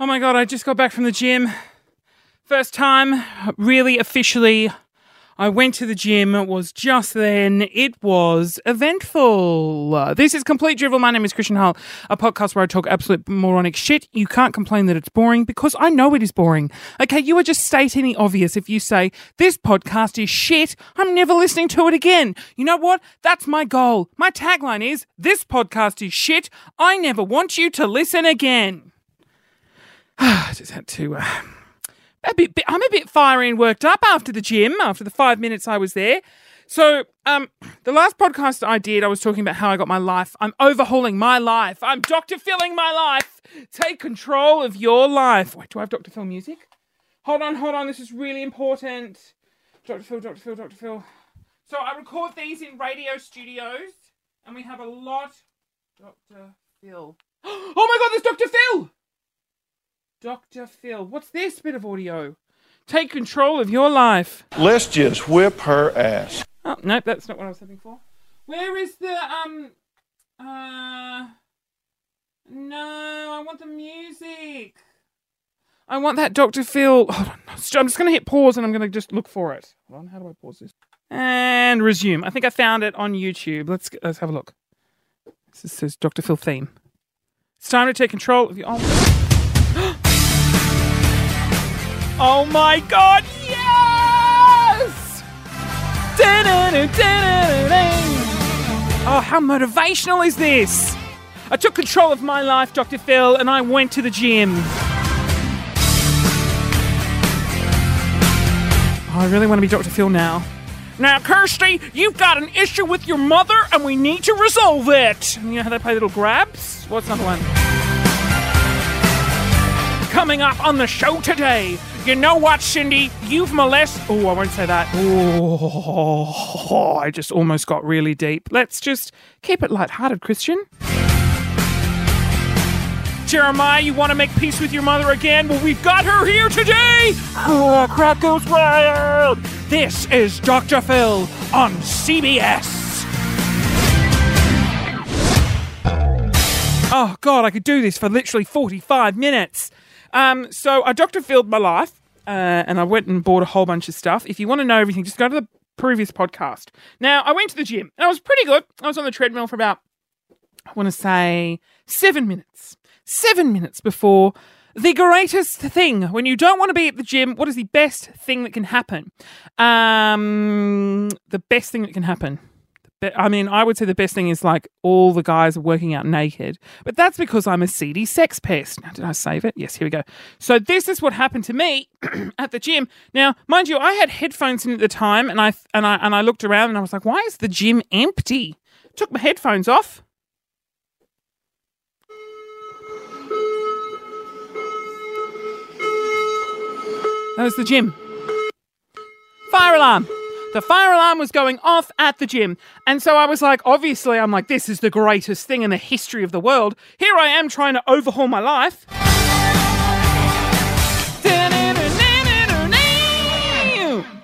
Oh my god, I just got back from the gym. First time, really officially, I went to the gym. It was just then. It was eventful. This is Complete Drivel. My name is Christian Hull, a podcast where I talk absolute moronic shit. You can't complain that it's boring because I know it is boring. Okay, you are just stating the obvious if you say, this podcast is shit. I'm never listening to it again. You know what? That's my goal. My tagline is, this podcast is shit. I never want you to listen again. I just had to. Uh, a bit, bit- I'm a bit fiery and worked up after the gym, after the five minutes I was there. So, um, the last podcast I did, I was talking about how I got my life. I'm overhauling my life. I'm Dr. Filling my life. Take control of your life. Wait, do I have Dr. Phil music? Hold on, hold on. This is really important. Dr. Phil, Dr. Phil, Dr. Phil. So I record these in radio studios, and we have a lot. Dr. Phil. Oh my God, there's Dr. Phil. Dr. Phil. What's this bit of audio? Take control of your life. Let's just whip her ass. Oh, nope, that's not what I was hoping for. Where is the, um, uh, no, I want the music. I want that Dr. Phil. Hold on. I'm just going to hit pause and I'm going to just look for it. Hold on, how do I pause this? And resume. I think I found it on YouTube. Let's, let's have a look. This says Dr. Phil theme. It's time to take control of your. Oh, oh my god, yes! Oh, how motivational is this? I took control of my life, Dr. Phil, and I went to the gym. Oh, I really want to be Dr. Phil now. Now, Kirsty, you've got an issue with your mother, and we need to resolve it. You know how they play little grabs? What's another one? Coming up on the show today, you know what, Cindy? You've molested. Oh, I won't say that. Oh, I just almost got really deep. Let's just keep it lighthearted, Christian. Jeremiah, you want to make peace with your mother again? Well, we've got her here today! Ah, oh, crowd goes wild! This is Dr. Phil on CBS. Oh, God, I could do this for literally 45 minutes. Um, so I Dr. Phil'd my life, uh, and I went and bought a whole bunch of stuff. If you want to know everything, just go to the previous podcast. Now, I went to the gym, and I was pretty good. I was on the treadmill for about, I want to say, seven minutes. Seven minutes before the greatest thing. When you don't want to be at the gym, what is the best thing that can happen? Um, the best thing that can happen. I mean, I would say the best thing is like all the guys are working out naked, but that's because I'm a seedy sex pest. Now, did I save it? Yes, here we go. So this is what happened to me at the gym. Now, mind you, I had headphones in at the time, and I and I and I looked around and I was like, why is the gym empty? Took my headphones off. That was the gym. Fire alarm. The fire alarm was going off at the gym. And so I was like, obviously, I'm like, this is the greatest thing in the history of the world. Here I am trying to overhaul my life.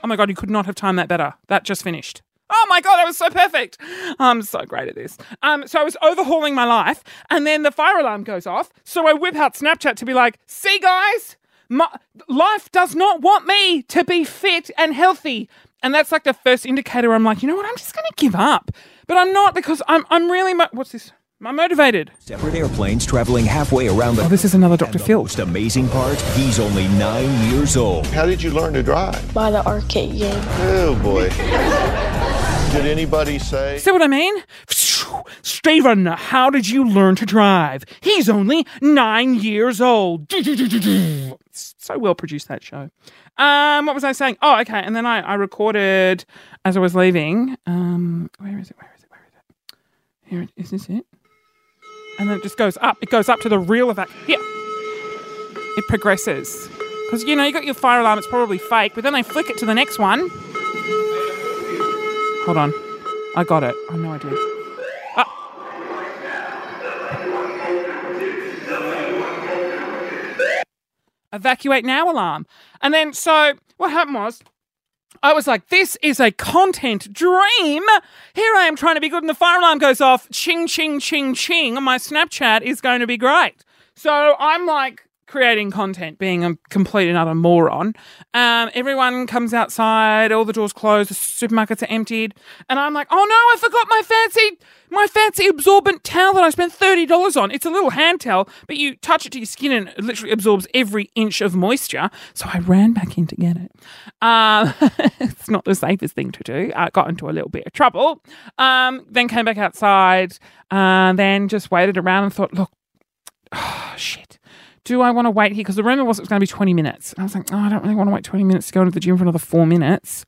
Oh my God, you could not have timed that better. That just finished. Oh my god, that was so perfect. I'm so great at this. Um, so I was overhauling my life, and then the fire alarm goes off. So I whip out Snapchat to be like, "See, guys, my life does not want me to be fit and healthy." And that's like the first indicator. I'm like, you know what? I'm just gonna give up, but I'm not because I'm I'm really mo- what's this? I'm motivated. Separate airplanes traveling halfway around the. Oh, this is another Dr. Phil. most amazing part, he's only nine years old. How did you learn to drive? by the arcade game. Oh boy. Did anybody say? See what I mean? Steven, how did you learn to drive? He's only nine years old. So well produced that show. Um, what was I saying? Oh, okay. And then I, I recorded as I was leaving. Um, where is it? Where is it? Where is it? Here it is. This it? And then it just goes up. It goes up to the real evac. Here. It progresses because you know you got your fire alarm. It's probably fake, but then they flick it to the next one. Hold on. I got it. I know I did. Evacuate now alarm. And then so what happened was I was like, this is a content dream. Here I am trying to be good, and the fire alarm goes off. Ching, ching, ching, ching. My Snapchat is going to be great. So I'm like creating content, being a complete and utter moron. Um, everyone comes outside, all the doors closed, the supermarkets are emptied, and I'm like, oh no, I forgot my fancy, my fancy absorbent towel that I spent thirty dollars on. It's a little hand towel, but you touch it to your skin and it literally absorbs every inch of moisture. So I ran back in to get it. Um, it's not the safest thing to do. I got into a little bit of trouble. Um, then came back outside, uh, then just waited around and thought, look, oh, shit. Do I want to wait here? Because the rumor was it was going to be 20 minutes. And I was like, oh, I don't really want to wait 20 minutes to go into the gym for another four minutes.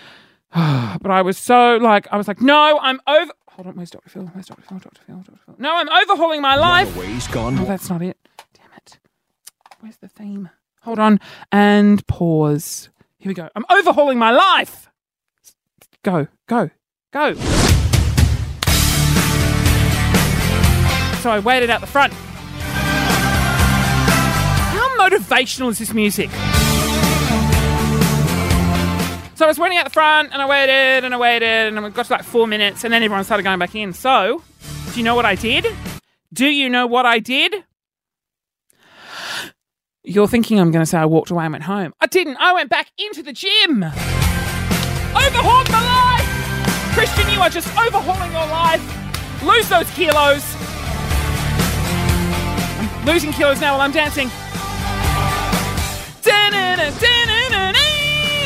but I was so like, I was like, no, I'm over. Hold on, where's Dr. Phil? Where's Dr. Phil? Dr. Phil? Dr. Phil? No, I'm overhauling my life. Runaways gone Oh, that's not it. Damn it. Where's the theme? Hold on. And pause. Here we go. I'm overhauling my life. Go, go, go. So I waited out the front. Motivational is this music? So I was waiting out the front and I waited and I waited and we got to like four minutes and then everyone started going back in. So, do you know what I did? Do you know what I did? You're thinking I'm going to say I walked away and went home. I didn't. I went back into the gym. Overhauled my life. Christian, you are just overhauling your life. Lose those kilos. I'm losing kilos now while I'm dancing.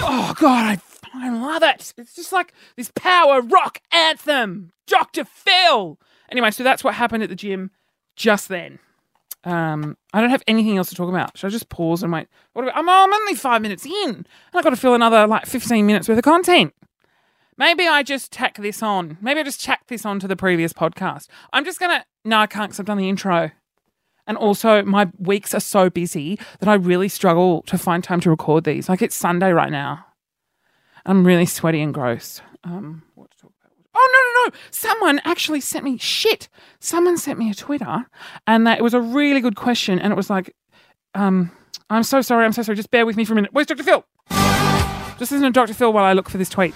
Oh, God, I, I love it. It's just like this power rock anthem. Dr. Phil. Anyway, so that's what happened at the gym just then. Um, I don't have anything else to talk about. Should I just pause and wait? What about, I'm, I'm only five minutes in, and I've got to fill another like 15 minutes worth of content. Maybe I just tack this on. Maybe I just tack this on to the previous podcast. I'm just gonna. No, I can't because I've done the intro. And also, my weeks are so busy that I really struggle to find time to record these. Like, it's Sunday right now. I'm really sweaty and gross. Um, what to talk about? Oh, no, no, no. Someone actually sent me shit. Someone sent me a Twitter, and that, it was a really good question. And it was like, um, I'm so sorry. I'm so sorry. Just bear with me for a minute. Where's Dr. Phil? Just listen to Dr. Phil while I look for this tweet.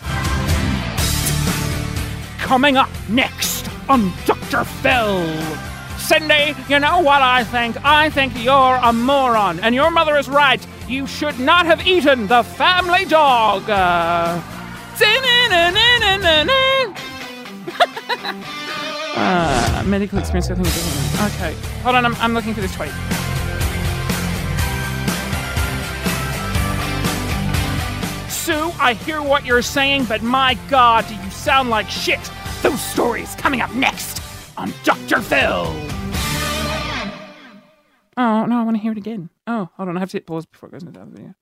Coming up next on Dr. Phil. Cindy, you know what I think? I think you're a moron, and your mother is right. You should not have eaten the family dog. Uh, uh, medical experience. I think. Okay, hold on. I'm, I'm looking for this tweet. Sue, I hear what you're saying, but my God, do you sound like shit? Those stories coming up next on Dr. Phil. Oh, no, I want to hear it again. Oh, hold on. I have to hit pause before it goes into the other video.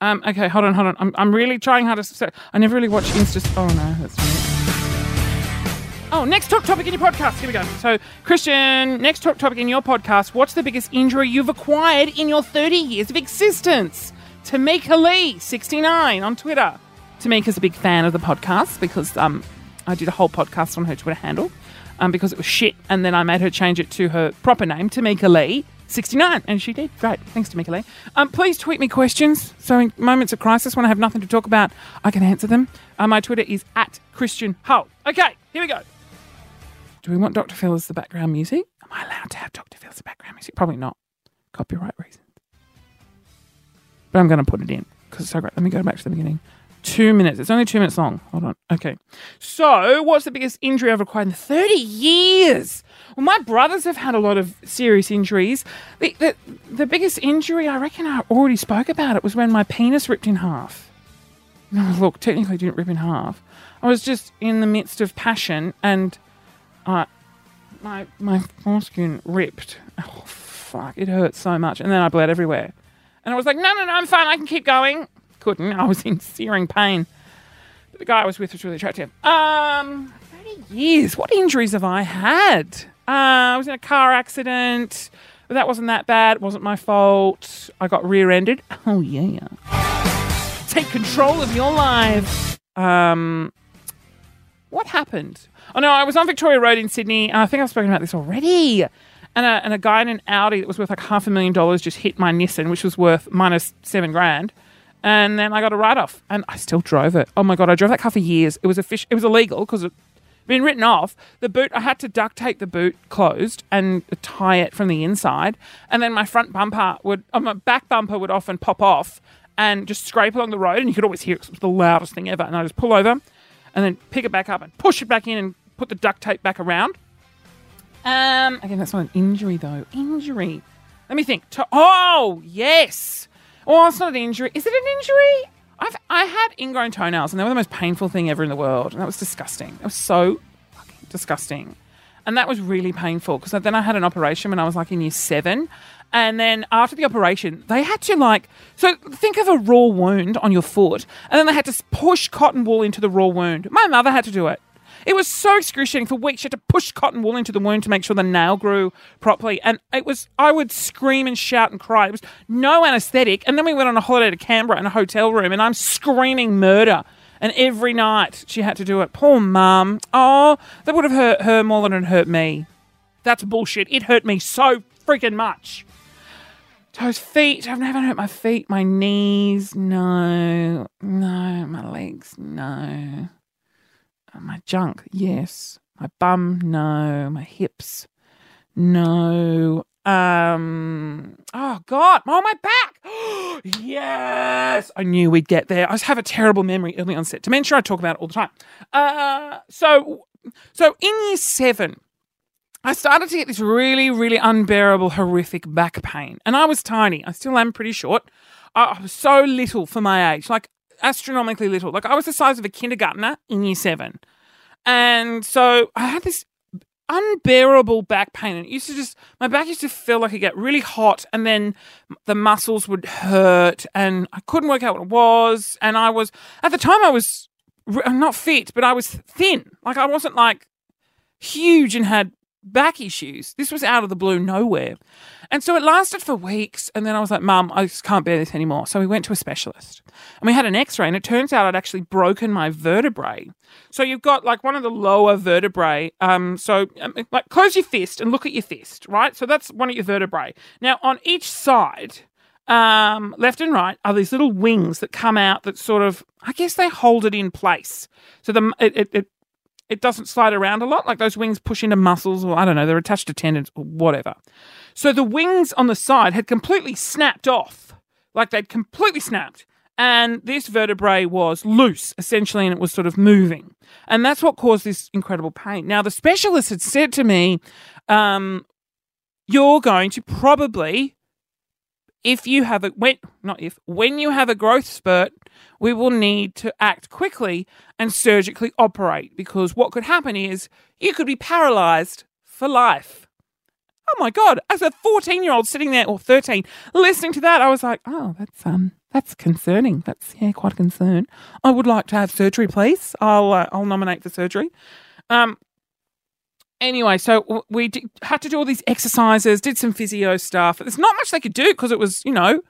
Um, okay, hold on, hold on. I'm, I'm really trying hard to. So, I never really watch Insta. Oh, no, that's me. Oh, next talk topic in your podcast. Here we go. So, Christian, next talk topic in your podcast. What's the biggest injury you've acquired in your 30 years of existence? Tamika Lee, 69, on Twitter. Tamika's a big fan of the podcast because um, I did a whole podcast on her Twitter handle um, because it was shit. And then I made her change it to her proper name, Tamika Lee, 69. And she did. Great. Thanks, to Lee. Um, please tweet me questions. So, in moments of crisis, when I have nothing to talk about, I can answer them. Uh, my Twitter is at Christian Hull. Okay, here we go. Do we want Dr. Phil as the background music? Am I allowed to have Dr. Phil as the background music? Probably not. Copyright reasons. But I'm going to put it in because it's so great. Let me go back to the beginning. Two minutes. It's only two minutes long. Hold on. Okay. So, what's the biggest injury I've acquired in 30 years? Well, my brothers have had a lot of serious injuries. The, the, the biggest injury, I reckon I already spoke about it, was when my penis ripped in half. No, look, technically it didn't rip in half. I was just in the midst of passion and uh, my, my foreskin ripped. Oh, fuck. It hurt so much. And then I bled everywhere. And I was like, no, no, no, I'm fine. I can keep going. Couldn't. I was in searing pain. But the guy I was with was really attractive. Um, 30 years. What injuries have I had? Uh, I was in a car accident. But that wasn't that bad. It wasn't my fault. I got rear ended. Oh, yeah. Take control of your life. Um, what happened? Oh, no, I was on Victoria Road in Sydney. and I think I've spoken about this already. And a, and a guy in an Audi that was worth like half a million dollars just hit my Nissan, which was worth minus seven grand. And then I got a write off, and I still drove it. Oh my god, I drove that car for years. It was a fish. It was illegal because it been written off. The boot, I had to duct tape the boot closed and tie it from the inside. And then my front bumper would, uh, my back bumper would often pop off and just scrape along the road. And you could always hear it it was the loudest thing ever. And I just pull over and then pick it back up and push it back in and put the duct tape back around. Um, again, that's not an injury though. Injury. Let me think. To- oh, yes. Oh, it's not an injury. Is it an injury? I've I had ingrown toenails, and they were the most painful thing ever in the world, and that was disgusting. It was so fucking disgusting, and that was really painful because then I had an operation when I was like in year seven, and then after the operation, they had to like so think of a raw wound on your foot, and then they had to push cotton wool into the raw wound. My mother had to do it. It was so excruciating for weeks. She had to push cotton wool into the wound to make sure the nail grew properly. And it was, I would scream and shout and cry. It was no anesthetic. And then we went on a holiday to Canberra in a hotel room and I'm screaming murder. And every night she had to do it. Poor mum. Oh, that would have hurt her more than it hurt me. That's bullshit. It hurt me so freaking much. Toes, feet. I've never hurt my feet. My knees, no. No. My legs, no. Uh, My junk, yes. My bum, no. My hips, no. Um. Oh God! Oh, my back. yes, I knew we'd get there. I have a terrible memory, early onset dementia. I talk about it all the time. Uh. So, so in year seven, I started to get this really, really unbearable, horrific back pain. And I was tiny. I still am pretty short. I was so little for my age, like astronomically little. Like I was the size of a kindergartner in year seven. And so I had this unbearable back pain. And it used to just, my back used to feel like it got really hot and then the muscles would hurt and I couldn't work out what it was. And I was, at the time, I was not fit, but I was thin. Like I wasn't like huge and had back issues. This was out of the blue, nowhere. And so it lasted for weeks. And then I was like, Mum, I just can't bear this anymore. So we went to a specialist and we had an x ray. And it turns out I'd actually broken my vertebrae. So you've got like one of the lower vertebrae. Um, so um, like close your fist and look at your fist, right? So that's one of your vertebrae. Now on each side, um, left and right are these little wings that come out that sort of, I guess they hold it in place. So the it, it, it it doesn't slide around a lot. Like those wings push into muscles, or I don't know, they're attached to tendons or whatever. So the wings on the side had completely snapped off, like they'd completely snapped. And this vertebrae was loose, essentially, and it was sort of moving. And that's what caused this incredible pain. Now, the specialist had said to me, um, You're going to probably, if you have a, when, not if, when you have a growth spurt, we will need to act quickly and surgically operate because what could happen is you could be paralyzed for life. Oh my god! As a fourteen-year-old sitting there or thirteen, listening to that, I was like, "Oh, that's um, that's concerning. That's yeah, quite a concern. I would like to have surgery, please. I'll uh, I'll nominate for surgery." Um. Anyway, so we d- had to do all these exercises, did some physio stuff. There's not much they could do because it was, you know,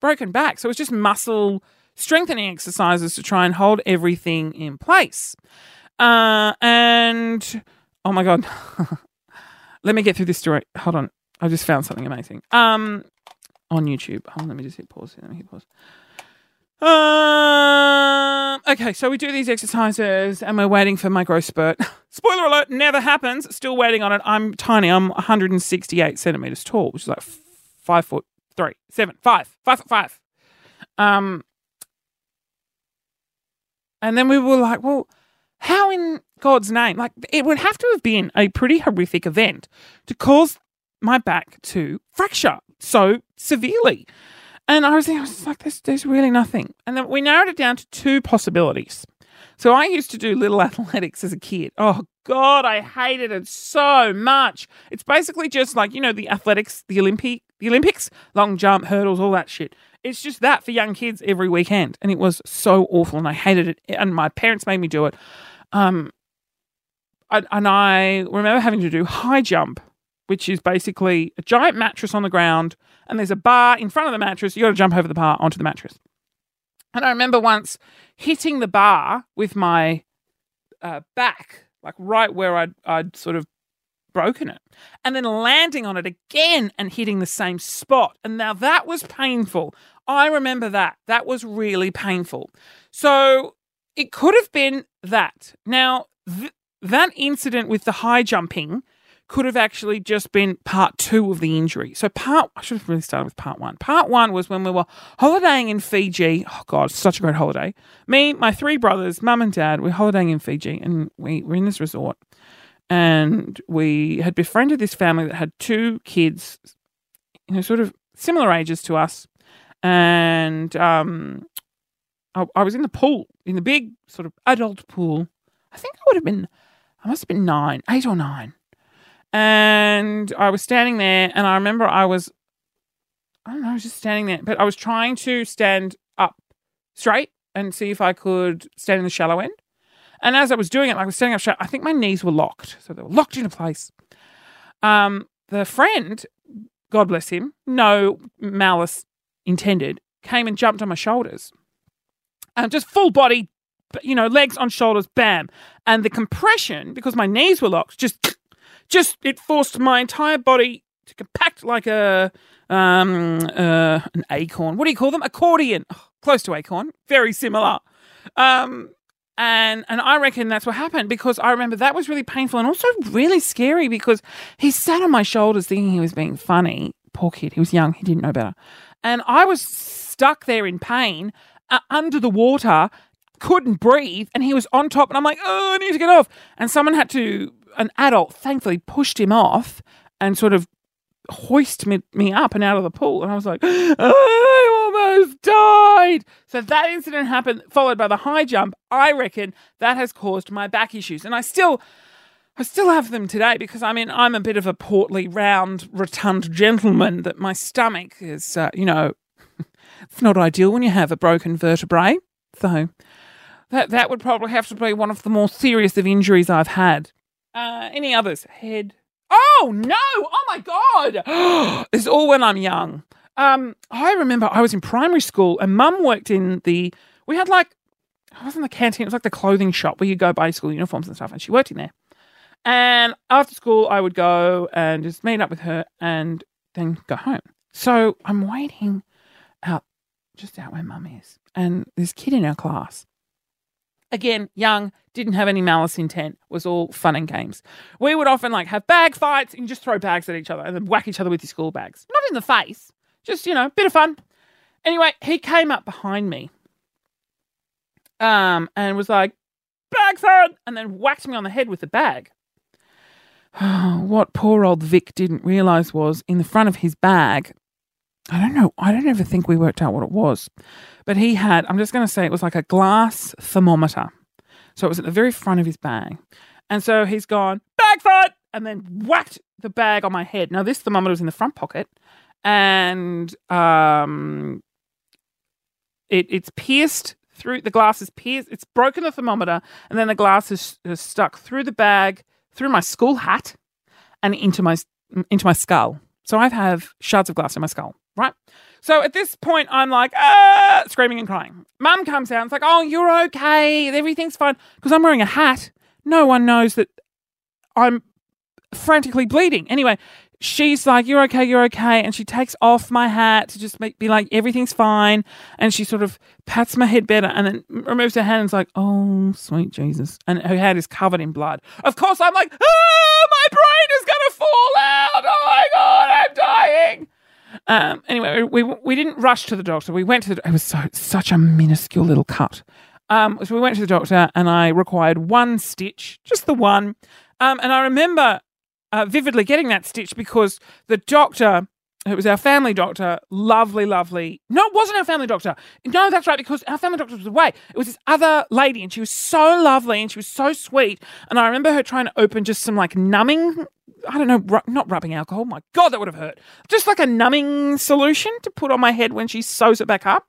broken back. So it was just muscle strengthening exercises to try and hold everything in place. Uh, and oh my god, let me get through this story. Hold on, I just found something amazing. Um, on YouTube. Hold on, let me just hit pause. here. Let me hit pause. Um, okay, so we do these exercises and we're waiting for my growth spurt. Spoiler alert, never happens. Still waiting on it. I'm tiny. I'm 168 centimeters tall, which is like five foot three, seven, five, five foot five. Um, and then we were like, well, how in God's name? Like, it would have to have been a pretty horrific event to cause my back to fracture so severely. And I was, I was like, there's, there's really nothing. And then we narrowed it down to two possibilities. So I used to do little athletics as a kid. Oh, God, I hated it so much. It's basically just like, you know, the athletics, the Olympic, the Olympics, long jump, hurdles, all that shit. It's just that for young kids every weekend. And it was so awful and I hated it. And my parents made me do it. Um, and I remember having to do high jump, which is basically a giant mattress on the ground, and there's a bar in front of the mattress. You got to jump over the bar onto the mattress. And I remember once hitting the bar with my uh, back, like right where I'd, I'd sort of broken it, and then landing on it again and hitting the same spot. And now that was painful. I remember that. That was really painful. So it could have been that. Now, th- that incident with the high jumping could have actually just been part two of the injury. So part I should have really started with part one. Part one was when we were holidaying in Fiji. Oh God, such a great holiday. Me, my three brothers, mum and dad, we're holidaying in Fiji, and we were in this resort, and we had befriended this family that had two kids, you know, sort of similar ages to us, and um, I, I was in the pool, in the big sort of adult pool. I think I would have been, I must have been nine, eight or nine and I was standing there, and I remember I was, I don't know, I was just standing there, but I was trying to stand up straight and see if I could stand in the shallow end. And as I was doing it, I was standing up straight. I think my knees were locked, so they were locked into place. Um, the friend, God bless him, no malice intended, came and jumped on my shoulders. Um, just full body, you know, legs on shoulders, bam. And the compression, because my knees were locked, just just it forced my entire body to compact like a um uh, an acorn. What do you call them? Accordion. Close to acorn. Very similar. Um and and I reckon that's what happened because I remember that was really painful and also really scary because he sat on my shoulders thinking he was being funny. Poor kid, he was young, he didn't know better, and I was stuck there in pain uh, under the water, couldn't breathe, and he was on top, and I'm like, oh, I need to get off, and someone had to an adult thankfully pushed him off and sort of hoisted me, me up and out of the pool. And I was like, I almost died. So that incident happened, followed by the high jump. I reckon that has caused my back issues. And I still. I still have them today because I mean I'm a bit of a portly, round, rotund gentleman. That my stomach is, uh, you know, it's not ideal when you have a broken vertebrae. So that that would probably have to be one of the more serious of injuries I've had. Uh, any others? Head. Oh no! Oh my god! it's all when I'm young. Um, I remember I was in primary school and Mum worked in the. We had like, it wasn't the canteen. It was like the clothing shop where you go buy school uniforms and stuff. And she worked in there. And after school, I would go and just meet up with her and then go home. So I'm waiting out, just out where Mum is, and this kid in our class Again, young, didn't have any malice intent, was all fun and games. We would often like have bag fights and just throw bags at each other and then whack each other with your school bags. Not in the face, just, you know, bit of fun. Anyway, he came up behind me um, and was like, bag thrown, and then whacked me on the head with the bag. what poor old Vic didn't realise was in the front of his bag, I don't know, I don't ever think we worked out what it was. But he had, I'm just going to say it was like a glass thermometer. So it was at the very front of his bag. And so he's gone, bag fight, and then whacked the bag on my head. Now, this thermometer was in the front pocket, and um, it, it's pierced through, the glass is pierced, it's broken the thermometer, and then the glass is, is stuck through the bag, through my school hat, and into my, into my skull. So I have shards of glass in my skull, right? So at this point, I'm like, ah, screaming and crying. Mum comes out and it's like, oh, you're okay. Everything's fine. Because I'm wearing a hat. No one knows that I'm frantically bleeding. Anyway, she's like, you're okay, you're okay. And she takes off my hat to just make, be like, everything's fine. And she sort of pats my head better and then removes her hand and is like, oh, sweet Jesus. And her head is covered in blood. Of course, I'm like, ah, my brain is going to fall out. Oh my God, I'm dying. Um, anyway, we we didn't rush to the doctor. We went to the. It was so such a minuscule little cut. Um, so we went to the doctor, and I required one stitch, just the one. Um, and I remember uh, vividly getting that stitch because the doctor, it was our family doctor, lovely, lovely. No, it wasn't our family doctor. No, that's right, because our family doctor was away. It was this other lady, and she was so lovely and she was so sweet. And I remember her trying to open just some like numbing I don't know, ru- not rubbing alcohol. My God, that would have hurt. Just like a numbing solution to put on my head when she sews it back up.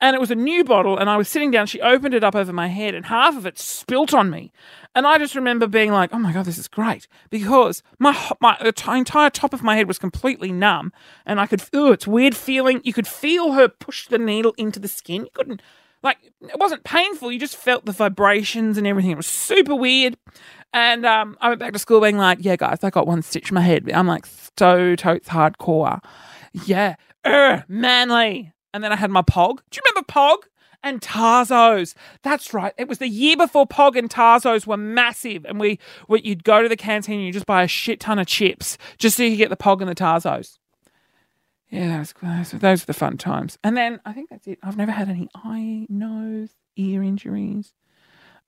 And it was a new bottle, and I was sitting down. She opened it up over my head, and half of it spilt on me. And I just remember being like, "Oh my god, this is great!" Because my my entire top of my head was completely numb, and I could. Oh, it's weird feeling. You could feel her push the needle into the skin. You couldn't like it wasn't painful. You just felt the vibrations and everything. It was super weird. And um, I went back to school being like, yeah, guys, I got one stitch in my head. I'm like, so totes hardcore. Yeah, manly. And then I had my POG. Do you remember POG? and Tazos. That's right. It was the year before Pog and Tazos were massive, and we, we you'd go to the canteen and you just buy a shit ton of chips just so you could get the Pog and the Tazos. Yeah, that was, those, those were the fun times. And then I think that's it. I've never had any eye, nose, ear injuries,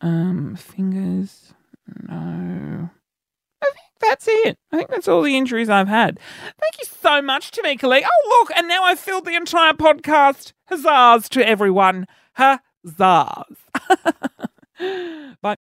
um, fingers. No. I think that's it. I think that's all the injuries I've had. Thank you so much, Tamika Lee. Oh, look, and now I've filled the entire podcast. Huzzahs to everyone. Huzzahs. Bye.